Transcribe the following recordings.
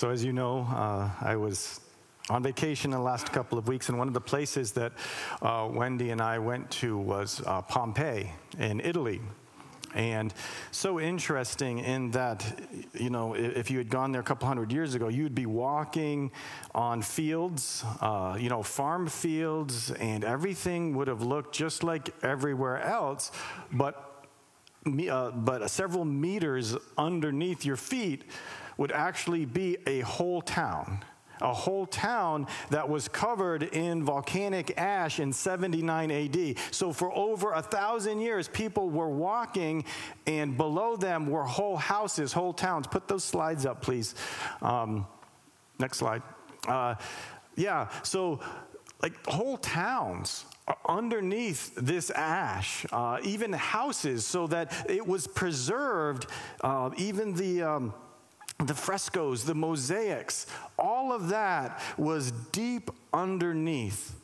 So, as you know, uh, I was on vacation the last couple of weeks, and one of the places that uh, Wendy and I went to was uh, Pompeii in Italy. And so interesting in that, you know, if you had gone there a couple hundred years ago, you'd be walking on fields, uh, you know, farm fields, and everything would have looked just like everywhere else, but uh, but several meters underneath your feet would actually be a whole town a whole town that was covered in volcanic ash in 79 AD. So, for over a thousand years, people were walking, and below them were whole houses, whole towns. Put those slides up, please. Um, next slide. Uh, yeah, so like whole towns underneath this ash, uh, even houses, so that it was preserved, uh, even the. Um, the frescoes, the mosaics, all of that was deep underneath.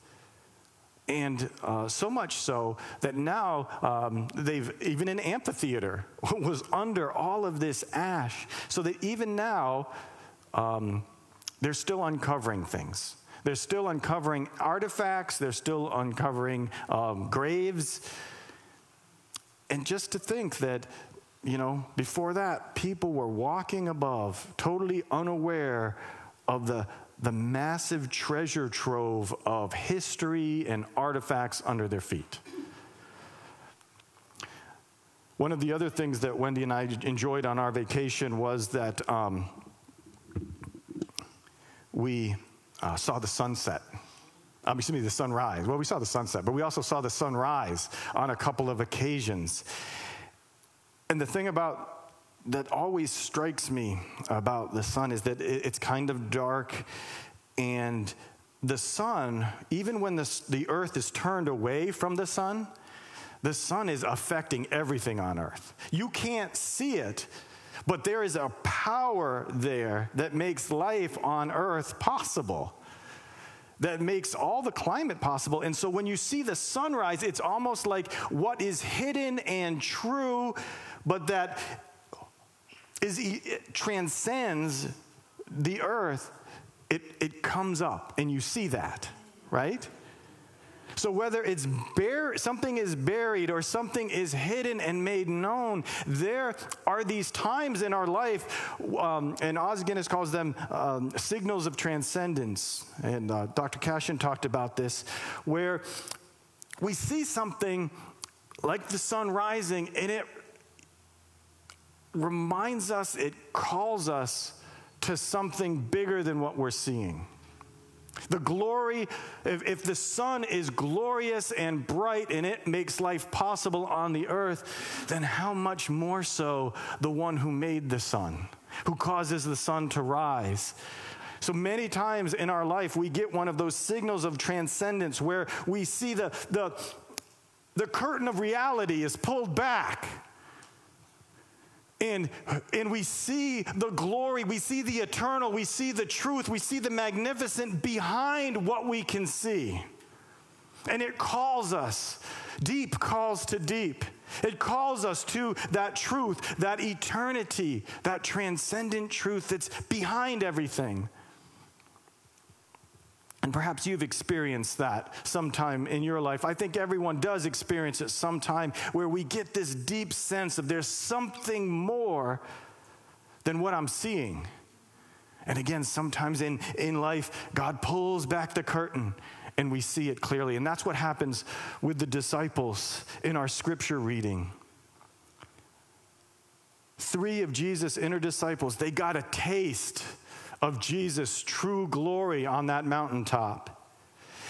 And uh, so much so that now um, they've, even an amphitheater was under all of this ash. So that even now, um, they're still uncovering things. They're still uncovering artifacts, they're still uncovering um, graves. And just to think that you know, before that, people were walking above, totally unaware of the, the massive treasure trove of history and artifacts under their feet. One of the other things that Wendy and I enjoyed on our vacation was that um, we uh, saw the sunset. Um, excuse me, the sunrise. Well, we saw the sunset, but we also saw the sunrise on a couple of occasions. And the thing about that always strikes me about the sun is that it's kind of dark and the sun, even when the, the earth is turned away from the sun, the sun is affecting everything on earth. You can't see it, but there is a power there that makes life on earth possible. That makes all the climate possible. And so when you see the sunrise, it's almost like what is hidden and true but that is transcends the earth. It, it comes up, and you see that, right? So whether it's bur- something is buried or something is hidden and made known, there are these times in our life, um, and Os Guinness calls them um, signals of transcendence. And uh, Dr. Cashin talked about this, where we see something like the sun rising, and it reminds us, it calls us to something bigger than what we're seeing. The glory, if, if, the sun is glorious and bright and it makes life possible on the earth, then how much more so the one who made the sun, who causes the sun to rise? So many times in our life, we get one of those signals of transcendence where we see the, the, the curtain of reality is pulled back and, and we see the glory, we see the eternal, we see the truth, we see the magnificent behind what we can see. And it calls us, deep calls to deep. It calls us to that truth, that eternity, that transcendent truth that's behind everything. And perhaps you've experienced that sometime in your life. I think everyone does experience it sometime where we get this deep sense of there's something more than what I'm seeing. And again, sometimes in, in life, God pulls back the curtain and we see it clearly. And that's what happens with the disciples in our scripture reading. Three of Jesus' inner disciples, they got a taste of Jesus' true glory on that mountaintop.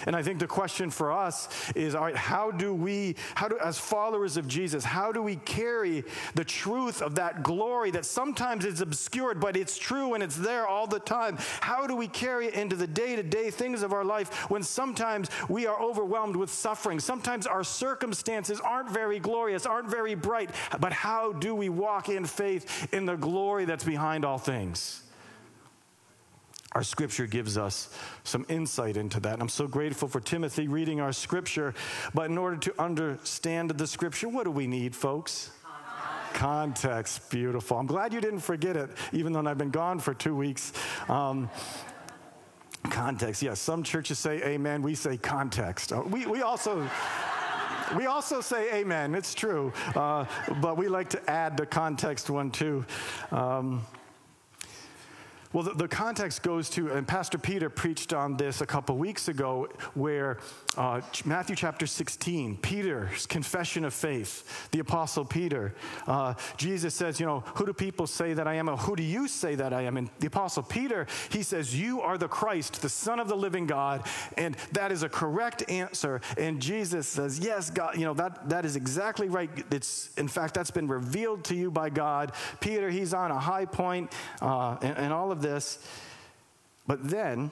And I think the question for us is all right, how do we, how do, as followers of Jesus, how do we carry the truth of that glory that sometimes is obscured, but it's true and it's there all the time? How do we carry it into the day to day things of our life when sometimes we are overwhelmed with suffering? Sometimes our circumstances aren't very glorious, aren't very bright, but how do we walk in faith in the glory that's behind all things? Our scripture gives us some insight into that. And I'm so grateful for Timothy reading our scripture. But in order to understand the scripture, what do we need, folks? context, beautiful. I'm glad you didn't forget it, even though I've been gone for two weeks. Um, context, yes. Some churches say amen. We say context. Uh, we, we also. We also say amen, it's true, uh, but we like to add the context one too. Um, well, the, the, context goes to, and Pastor Peter preached on this a couple weeks ago, where uh, Matthew chapter 16, Peter's confession of faith, the Apostle Peter, uh, Jesus says, You know, who do people say that I am? Or who do you say that I am? And the Apostle Peter, he says, You are the Christ, the Son of the living God. And that is a correct answer. And Jesus says, Yes, God, you know, that, that is exactly right. It's, in fact, that's been revealed to you by God. Peter, he's on a high point, uh, and, and all of of this. But then,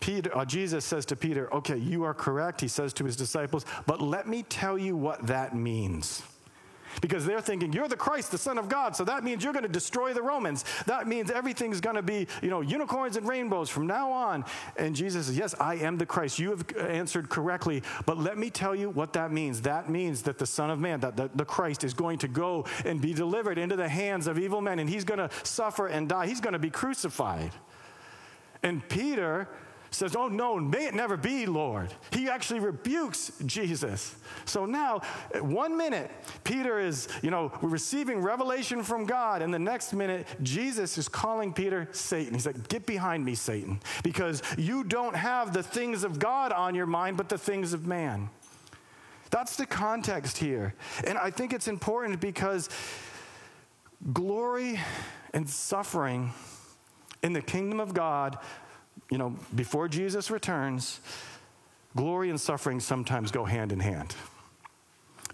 Peter, uh, Jesus says to Peter, Okay, you are correct. He says to his disciples, But let me tell you what that means. Because they're thinking, You're the Christ, the Son of God, so that means you're going to destroy the Romans. That means everything's going to be, you know, unicorns and rainbows from now on. And Jesus says, Yes, I am the Christ. You have answered correctly, but let me tell you what that means. That means that the Son of Man, that the, the Christ, is going to go and be delivered into the hands of evil men, and he's going to suffer and die. He's going to be crucified. And Peter says, Oh, no, may it never be, Lord. He actually rebukes Jesus. So now, one minute, Peter is, you know, receiving revelation from God, and the next minute, Jesus is calling Peter Satan. He's like, Get behind me, Satan, because you don't have the things of God on your mind, but the things of man. That's the context here. And I think it's important because glory and suffering in the kingdom of God you know, before Jesus returns, glory and suffering sometimes go hand in hand.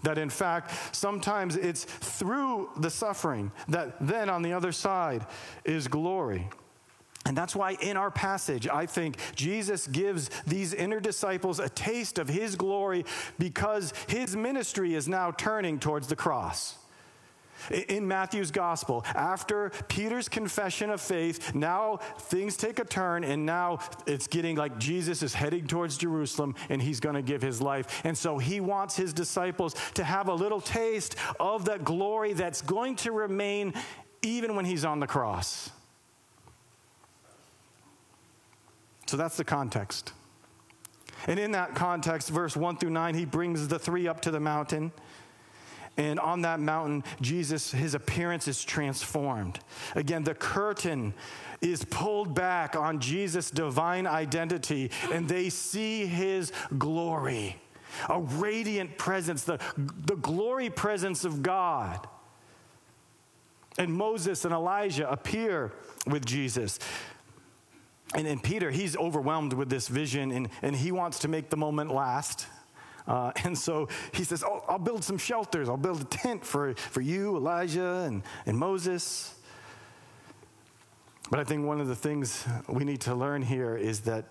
That in fact, sometimes it's through the suffering that then on the other side is glory. And that's why in our passage, I think Jesus gives these inner disciples a taste of his glory because his ministry is now turning towards the cross. In Matthew's gospel, after Peter's confession of faith, now things take a turn, and now it's getting like Jesus is heading towards Jerusalem and he's going to give his life. And so he wants his disciples to have a little taste of that glory that's going to remain even when he's on the cross. So that's the context. And in that context, verse 1 through 9, he brings the three up to the mountain. And on that mountain, Jesus, his appearance is transformed. Again, the curtain is pulled back on Jesus' divine identity, and they see his glory a radiant presence, the, the glory presence of God. And Moses and Elijah appear with Jesus. And then Peter, he's overwhelmed with this vision and, and he wants to make the moment last. Uh, and so he says, oh, I'll build some shelters. I'll build a tent for, for you, Elijah, and, and Moses. But I think one of the things we need to learn here is that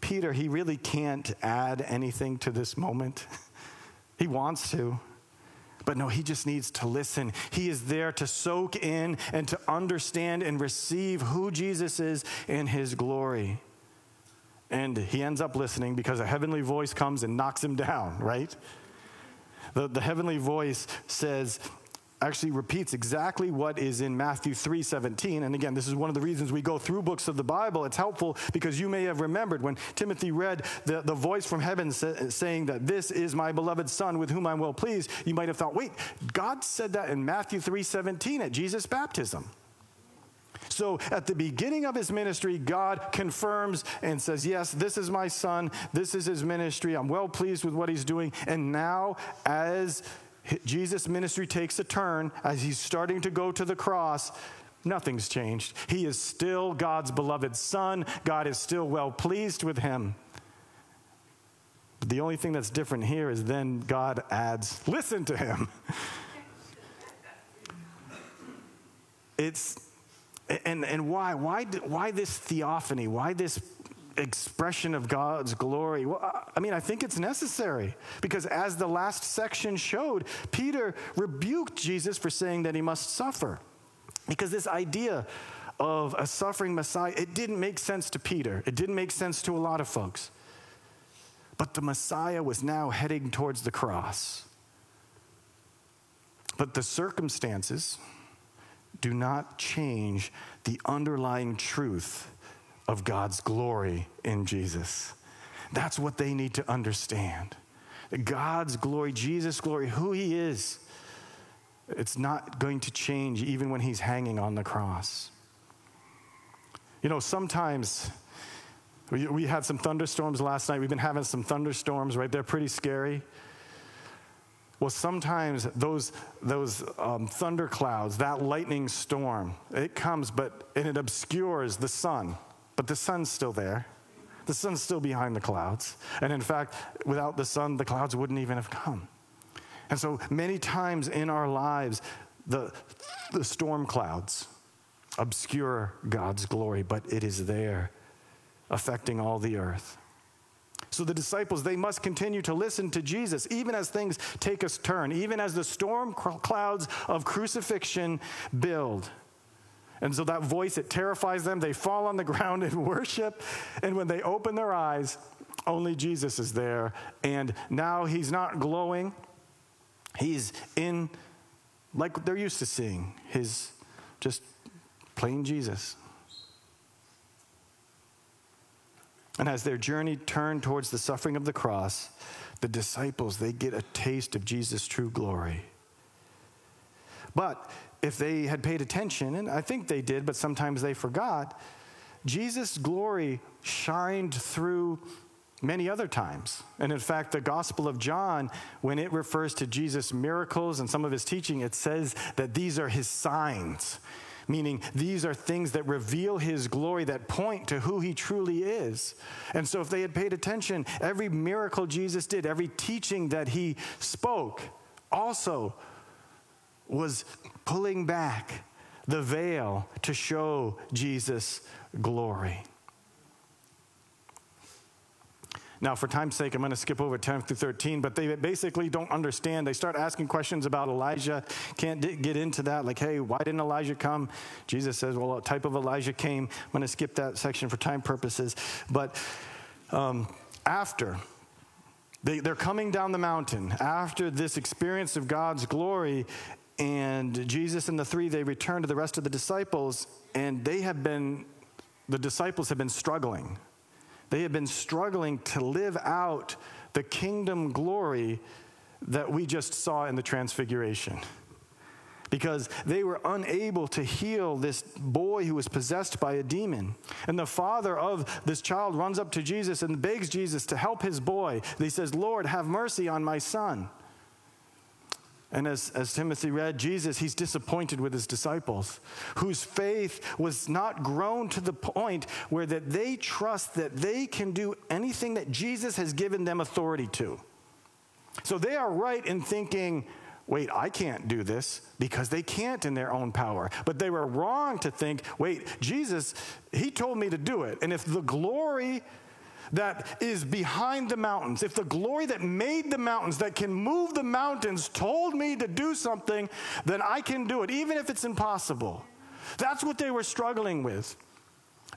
Peter, he really can't add anything to this moment. he wants to. But no, he just needs to listen. He is there to soak in and to understand and receive who Jesus is in his glory. And he ends up listening because a heavenly voice comes and knocks him down, right? The, the heavenly voice says, actually repeats exactly what is in Matthew 3:17 and again this is one of the reasons we go through books of the Bible. It's helpful because you may have remembered when Timothy read the, the voice from heaven sa- saying that this is my beloved son with whom I'm well pleased you might have thought wait God said that in Matthew 3:17 at Jesus baptism so at the beginning of his ministry, God confirms and says, Yes, this is my son. This is his ministry. I'm well pleased with what he's doing. And now, as Jesus' ministry takes a turn, as he's starting to go to the cross, nothing's changed. He is still God's beloved son. God is still well pleased with him. But the only thing that's different here is then God adds, Listen to him. It's and, and why? Why, why this theophany? Why this expression of God's glory? Well, I mean, I think it's necessary because as the last section showed, Peter rebuked Jesus for saying that he must suffer. Because this idea of a suffering Messiah, it didn't make sense to Peter. It didn't make sense to a lot of folks. But the Messiah was now heading towards the cross. But the circumstances do not change the underlying truth of God's glory in Jesus. That's what they need to understand. God's glory, Jesus' glory, who He is, it's not going to change even when He's hanging on the cross. You know, sometimes we, we had some thunderstorms last night. We've been having some thunderstorms, right? They're pretty scary. Well, sometimes those, those um, thunder clouds, that lightning storm, it comes, but and it obscures the sun, but the sun's still there. The sun's still behind the clouds. And in fact, without the sun, the clouds wouldn't even have come. And so many times in our lives, the, the storm clouds obscure God's glory, but it is there affecting all the earth. So the disciples, they must continue to listen to Jesus, even as things take a turn, even as the storm clouds of crucifixion build. And so that voice, it terrifies them. They fall on the ground in worship. And when they open their eyes, only Jesus is there. And now he's not glowing, he's in, like they're used to seeing, his just plain Jesus. And as their journey turned towards the suffering of the cross, the disciples, they get a taste of Jesus' true glory. But if they had paid attention, and I think they did, but sometimes they forgot, Jesus' glory shined through many other times. And in fact, the Gospel of John, when it refers to Jesus' miracles and some of his teaching, it says that these are his signs, meaning these are things that reveal his glory, that point to who he truly is. And so, if they had paid attention, every miracle Jesus did, every teaching that he spoke, also was pulling back the veil to show Jesus' glory. Now, for time's sake, I'm going to skip over 10 through 13, but they basically don't understand. They start asking questions about Elijah. Can't get into that. Like, hey, why didn't Elijah come? Jesus says, well, a type of Elijah came. I'm going to skip that section for time purposes. But um, after, they, they're coming down the mountain after this experience of God's glory, and Jesus and the three, they return to the rest of the disciples, and they have been, the disciples have been struggling. They have been struggling to live out the kingdom glory that we just saw in the transfiguration. Because they were unable to heal this boy who was possessed by a demon. And the father of this child runs up to Jesus and begs Jesus to help his boy. He says, Lord, have mercy on my son. And as, as Timothy read, Jesus, he's disappointed with his disciples, whose faith was not grown to the point where that they trust that they can do anything that Jesus has given them authority to. So they are right in thinking, wait, I can't do this because they can't in their own power. But they were wrong to think, wait, Jesus, he told me to do it. And if the glory that is behind the mountains, if the glory that made the mountains, that can move the mountains, told me to do something, then I can do it, even if it's impossible. That's what they were struggling with.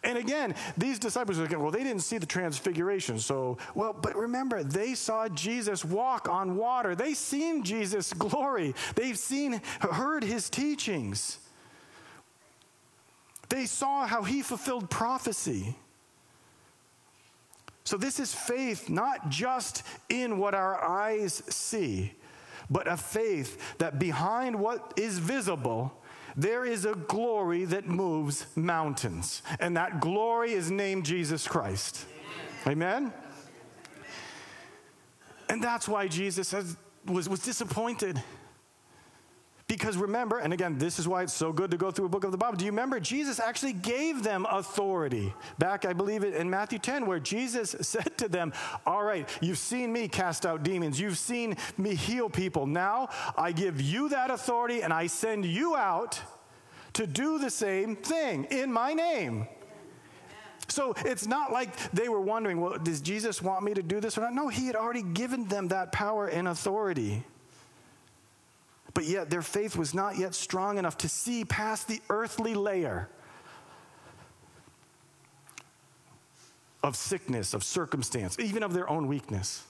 And again, these disciples are going, well, they didn't see the transfiguration. So, well, but remember, they saw Jesus walk on water. They seen Jesus' glory. They've seen, heard his teachings. They saw how he fulfilled prophecy. So, this is faith not just in what our eyes see, but a faith that behind what is visible, there is a glory that moves mountains. And that glory is named Jesus Christ. Amen? And that's why Jesus has, was, was disappointed because remember, and again, this is why it's so good to go through a book of the Bible. Do you remember Jesus actually gave them authority? Back, I believe it in Matthew 10, where Jesus said to them, All right, you've seen me cast out demons, you've seen me heal people. Now I give you that authority and I send you out to do the same thing in my name. So it's not like they were wondering, well, does Jesus want me to do this or not? No, he had already given them that power and authority but yet their faith was not yet strong enough to see past the earthly layer of sickness, of circumstance, even of their own weakness.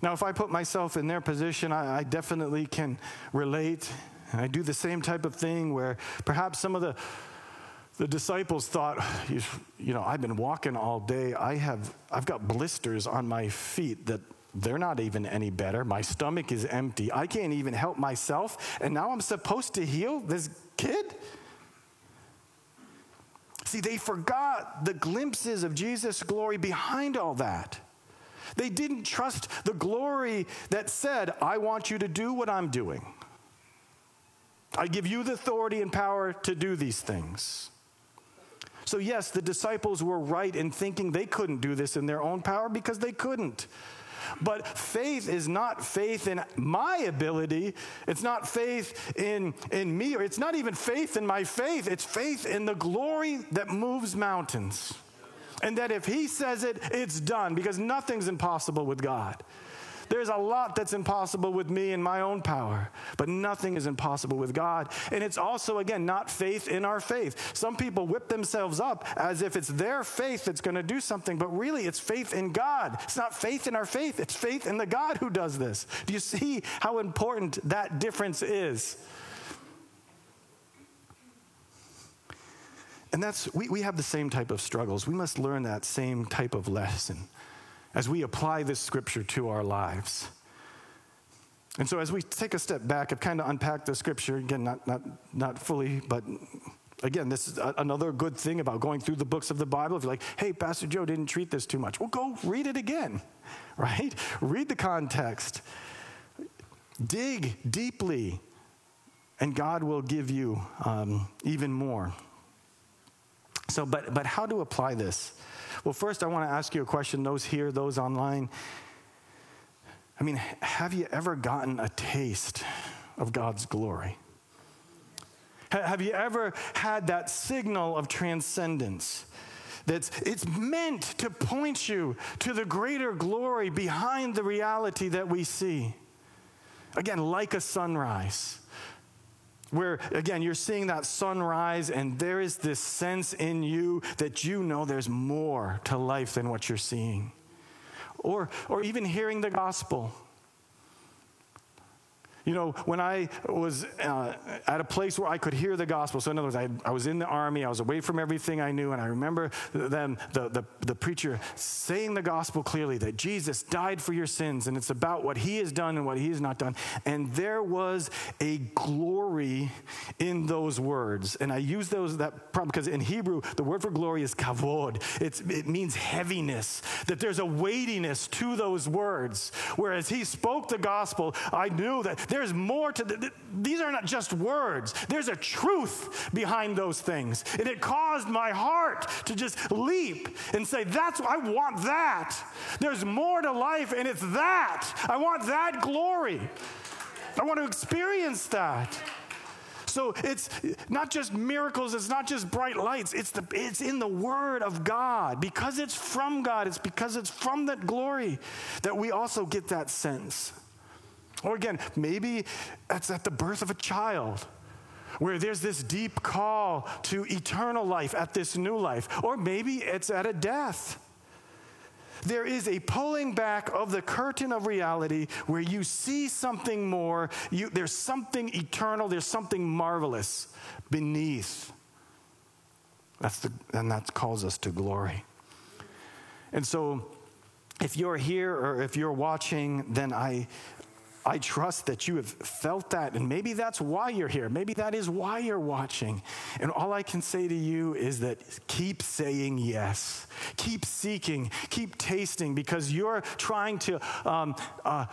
Now, if I put myself in their position, I, I definitely can relate. And I do the same type of thing where perhaps some of the the disciples thought, you know, I've been walking all day. I have, I've got blisters on my feet that they're not even any better. My stomach is empty. I can't even help myself. And now I'm supposed to heal this kid? See, they forgot the glimpses of Jesus' glory behind all that. They didn't trust the glory that said, I want you to do what I'm doing. I give you the authority and power to do these things. So, yes, the disciples were right in thinking they couldn't do this in their own power because they couldn't. But faith is not faith in my ability. It's not faith in, in me, or it's not even faith in my faith. It's faith in the glory that moves mountains. And that if He says it, it's done because nothing's impossible with God. There's a lot that's impossible with me and my own power, but nothing is impossible with God. And it's also, again, not faith in our faith. Some people whip themselves up as if it's their faith that's going to do something, but really it's faith in God. It's not faith in our faith, it's faith in the God who does this. Do you see how important that difference is? And that's, we, we have the same type of struggles. We must learn that same type of lesson as we apply this scripture to our lives. And so, as we take a step back, I've kind of unpacked the scripture again, not, not, not fully, but again, this is a, another good thing about going through the books of the Bible. If you're like, hey, Pastor Joe didn't treat this too much, well, go read it again, right? Read the context, dig deeply, and God will give you um, even more. So, but, but how to apply this? Well, first, I want to ask you a question, those here, those online. I mean, have you ever gotten a taste of God's glory? Have you ever had that signal of transcendence? That's it's meant to point you to the greater glory behind the reality that we see. Again, like a sunrise where again you're seeing that sunrise and there is this sense in you that you know there's more to life than what you're seeing. Or or even hearing the gospel you know, when I was uh, at a place where I could hear the gospel, so in other words, I, I, was in the army, I was away from everything I knew, and I remember them, the, the, the preacher saying the gospel clearly that Jesus died for your sins, and it's about what he has done and what he has not done. And there was a glory in those words. And I use those that because in Hebrew, the word for glory is kavod. It's, it means heaviness, that there's a weightiness to those words. Whereas he spoke the gospel, I knew that there's more to the, these are not just words. There's a truth behind those things. And it caused my heart to just leap and say, that's I want that. There's more to life and it's that. I want that glory. I want to experience that. So it's not just miracles, it's not just bright lights, it's, the, it's in the Word of God. Because it's from God, it's because it's from that glory that we also get that sense. Or again, maybe it's at the birth of a child where there's this deep call to eternal life at this new life. Or maybe it's at a death. There is a pulling back of the curtain of reality where you see something more. You, there's something eternal, there's something marvelous beneath. That's the, and that calls us to glory. And so, if you're here or if you're watching, then I, I trust that you have felt that, and maybe that's why you're here. Maybe that is why you're watching. And all I can say to you is that keep saying yes, keep seeking, keep tasting, because you're trying to. Um, uh,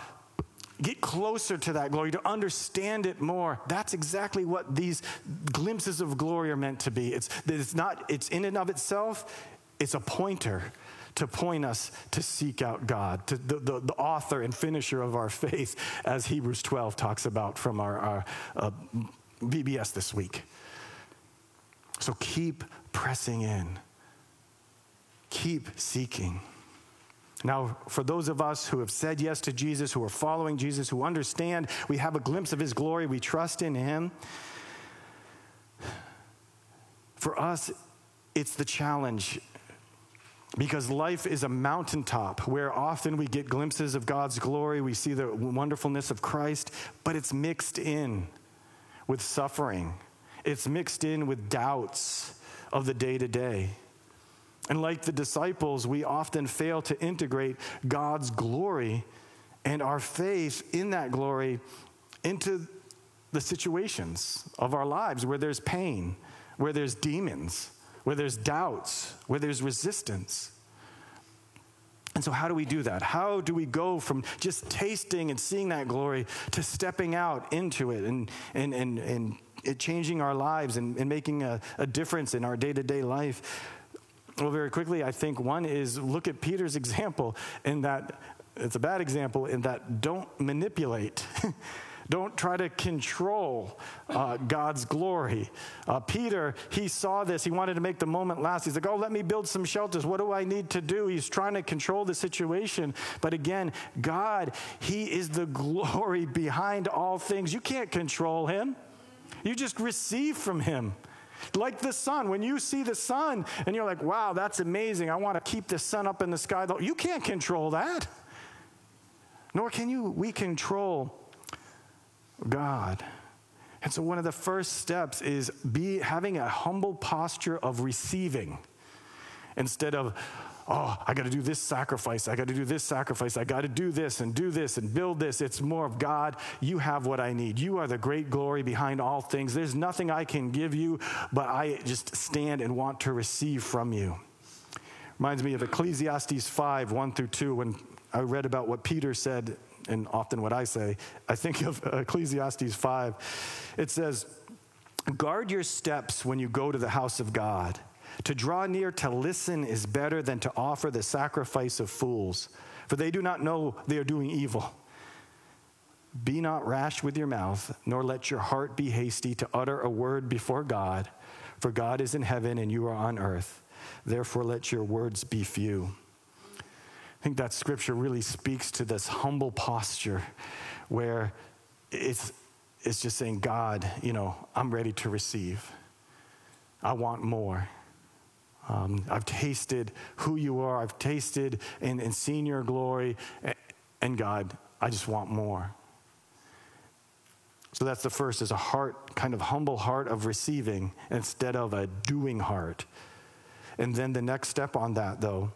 get closer to that glory, to understand it more. That's exactly what these glimpses of glory are meant to be. It's, it's not, it's in and of itself, it's a pointer to point us to seek out God, to the, the, the author and finisher of our faith, as Hebrews 12 talks about from our, our uh, VBS this week. So keep pressing in, keep seeking. Now, for those of us who have said yes to Jesus, who are following Jesus, who understand we have a glimpse of his glory, we trust in him. For us, it's the challenge because life is a mountaintop where often we get glimpses of God's glory, we see the wonderfulness of Christ, but it's mixed in with suffering, it's mixed in with doubts of the day to day. And like the disciples, we often fail to integrate God's glory and our faith in that glory into the situations of our lives where there's pain, where there's demons, where there's doubts, where there's resistance. And so, how do we do that? How do we go from just tasting and seeing that glory to stepping out into it and, and, and, and it changing our lives and, and making a, a difference in our day to day life? Well, very quickly, I think one is look at Peter's example in that it's a bad example in that don't manipulate. Don't try to control uh, God's glory. Uh, Peter, he saw this. He wanted to make the moment last. He's like, oh, let me build some shelters. What do I need to do? He's trying to control the situation. But again, God, He is the glory behind all things. You can't control Him, you just receive from Him. Like the sun, when you see the sun and you're like, wow, that's amazing. I want to keep the sun up in the sky. You can't control that. Nor can you, we control God. And so one of the first steps is be having a humble posture of receiving instead of oh, I got to do this sacrifice. I got to do this sacrifice. I got to do this and do this and build this. It's more of God, you have what I need. You are the great glory behind all things. There's nothing I can give you, but I just stand and want to receive from you. Reminds me of Ecclesiastes 5 1 through 2 when I read about what Peter said and often what I say, I think of Ecclesiastes 5. It says, Guard your steps when you go to the house of God. To draw near to listen is better than to offer the sacrifice of fools, for they do not know they are doing evil. Be not rash with your mouth, nor let your heart be hasty to utter a word before God, for God is in heaven and you are on earth. Therefore, let your words be few. I think that scripture really speaks to this humble posture where it's, it's just saying, God, you know, I'm ready to receive. I want more. Um, I've tasted who you are, I've tasted and, and seen your glory, and God, I just want more. So that's the first is a heart, kind of humble heart of receiving instead of a doing heart. And then the next step on that, though,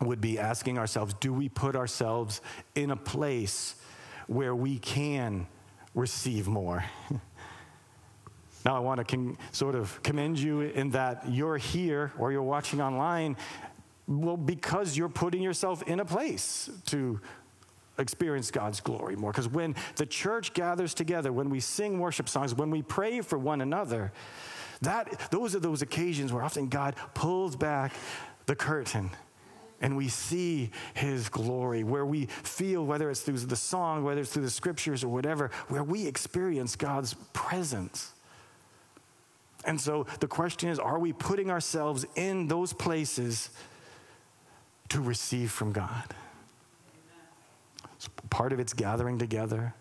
would be asking ourselves do we put ourselves in a place where we can receive more? now, I want to con- sort of commend you in that you're here or you're watching online, well, because you're putting yourself in a place to experience God's glory more. Because when the church gathers together, when we sing worship songs, when we pray for one another, that, those are those occasions where often God pulls back the curtain and we see his glory, where we feel, whether it's through the song, whether it's through the scriptures or whatever, where we experience God's presence. And so the question is are we putting ourselves in those places to receive from God? So part of it's gathering together.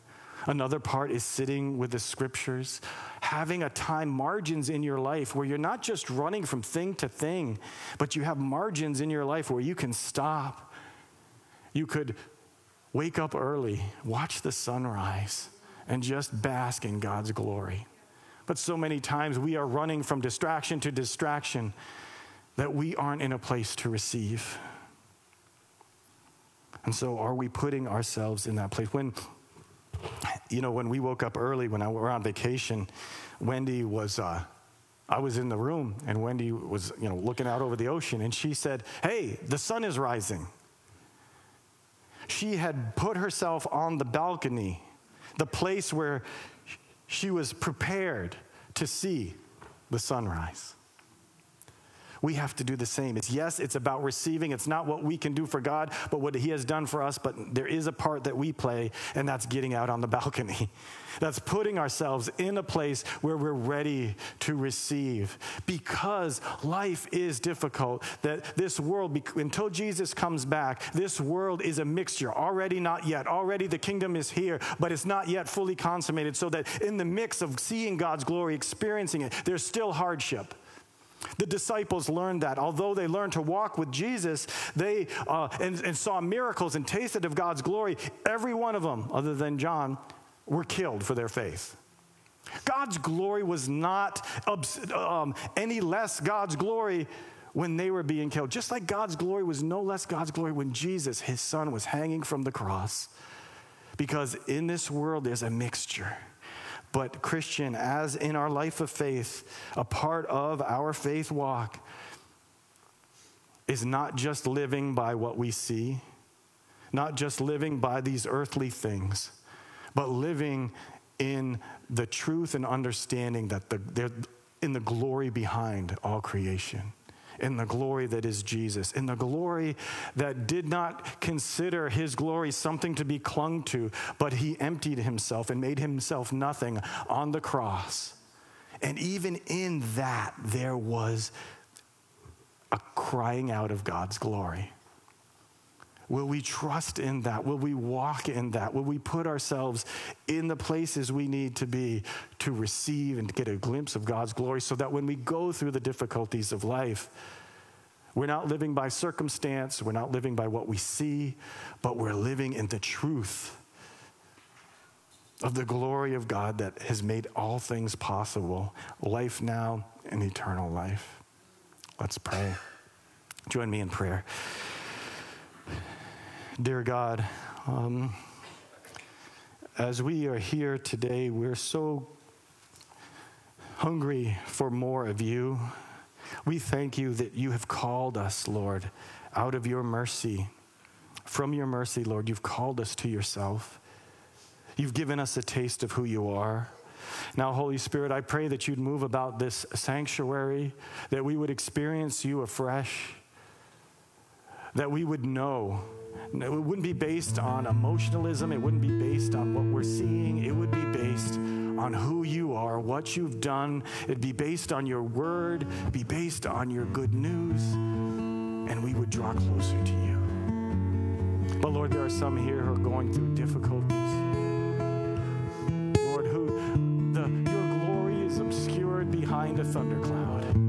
Another part is sitting with the scriptures, having a time margins in your life where you're not just running from thing to thing, but you have margins in your life where you can stop. You could wake up early, watch the sunrise, and just bask in God's glory. But so many times we are running from distraction to distraction that we aren't in a place to receive. And so, are we putting ourselves in that place? When you know, when we woke up early, when I were on vacation, Wendy was, uh, I was in the room and Wendy was, you know, looking out over the ocean and she said, Hey, the sun is rising. She had put herself on the balcony, the place where she was prepared to see the sunrise we have to do the same. It's yes, it's about receiving. It's not what we can do for God, but what He has done for us. But there is a part that we play, and that's getting out on the balcony. That's putting ourselves in a place where we're ready to receive. Because life is difficult, that this world, until Jesus comes back, this world is a mixture. Already not yet. Already the kingdom is here, but it's not yet fully consummated. So that in the mix of seeing God's glory, experiencing it, there's still hardship. The disciples learned that. Although they learned to walk with Jesus, they uh, and, and saw miracles and tasted of God's glory. Every one of them, other than John, were killed for their faith. God's glory was not um, any less God's glory when they were being killed. Just like God's glory was no less God's glory when Jesus, his son, was hanging from the cross. Because in this world, there's a mixture. But, Christian, as in our life of faith, a part of our faith walk is not just living by what we see, not just living by these earthly things, but living in the truth and understanding that the, they're in the glory behind all creation in the glory that is Jesus, in the glory that did not consider his glory something to be clung to, but he emptied himself and made himself nothing on the cross. And even in that, there was a crying out of God's glory. Will we trust in that? Will we walk in that? Will we put ourselves in the places we need to be to receive and get a glimpse of God's glory so that when we go through the difficulties of life, we're not living by circumstance, we're not living by what we see, but we're living in the truth of the glory of God that has made all things possible life now and eternal life. Let's pray. Join me in prayer. Dear God, um, as we are here today, we're so hungry for more of you. We thank you that you have called us, Lord, out of your mercy. From your mercy, Lord, you've called us to yourself. You've given us a taste of who you are. Now, Holy Spirit, I pray that you'd move about this sanctuary, that we would experience you afresh, that we would know it wouldn't be based on emotionalism. It wouldn't be based on what we're seeing. It would be based on who you are, what you've done. It'd be based on your word, be based on your good news, and we would draw closer to you. But Lord, there are some here who are going through difficulties. Lord, who the, your glory is obscured behind a thundercloud.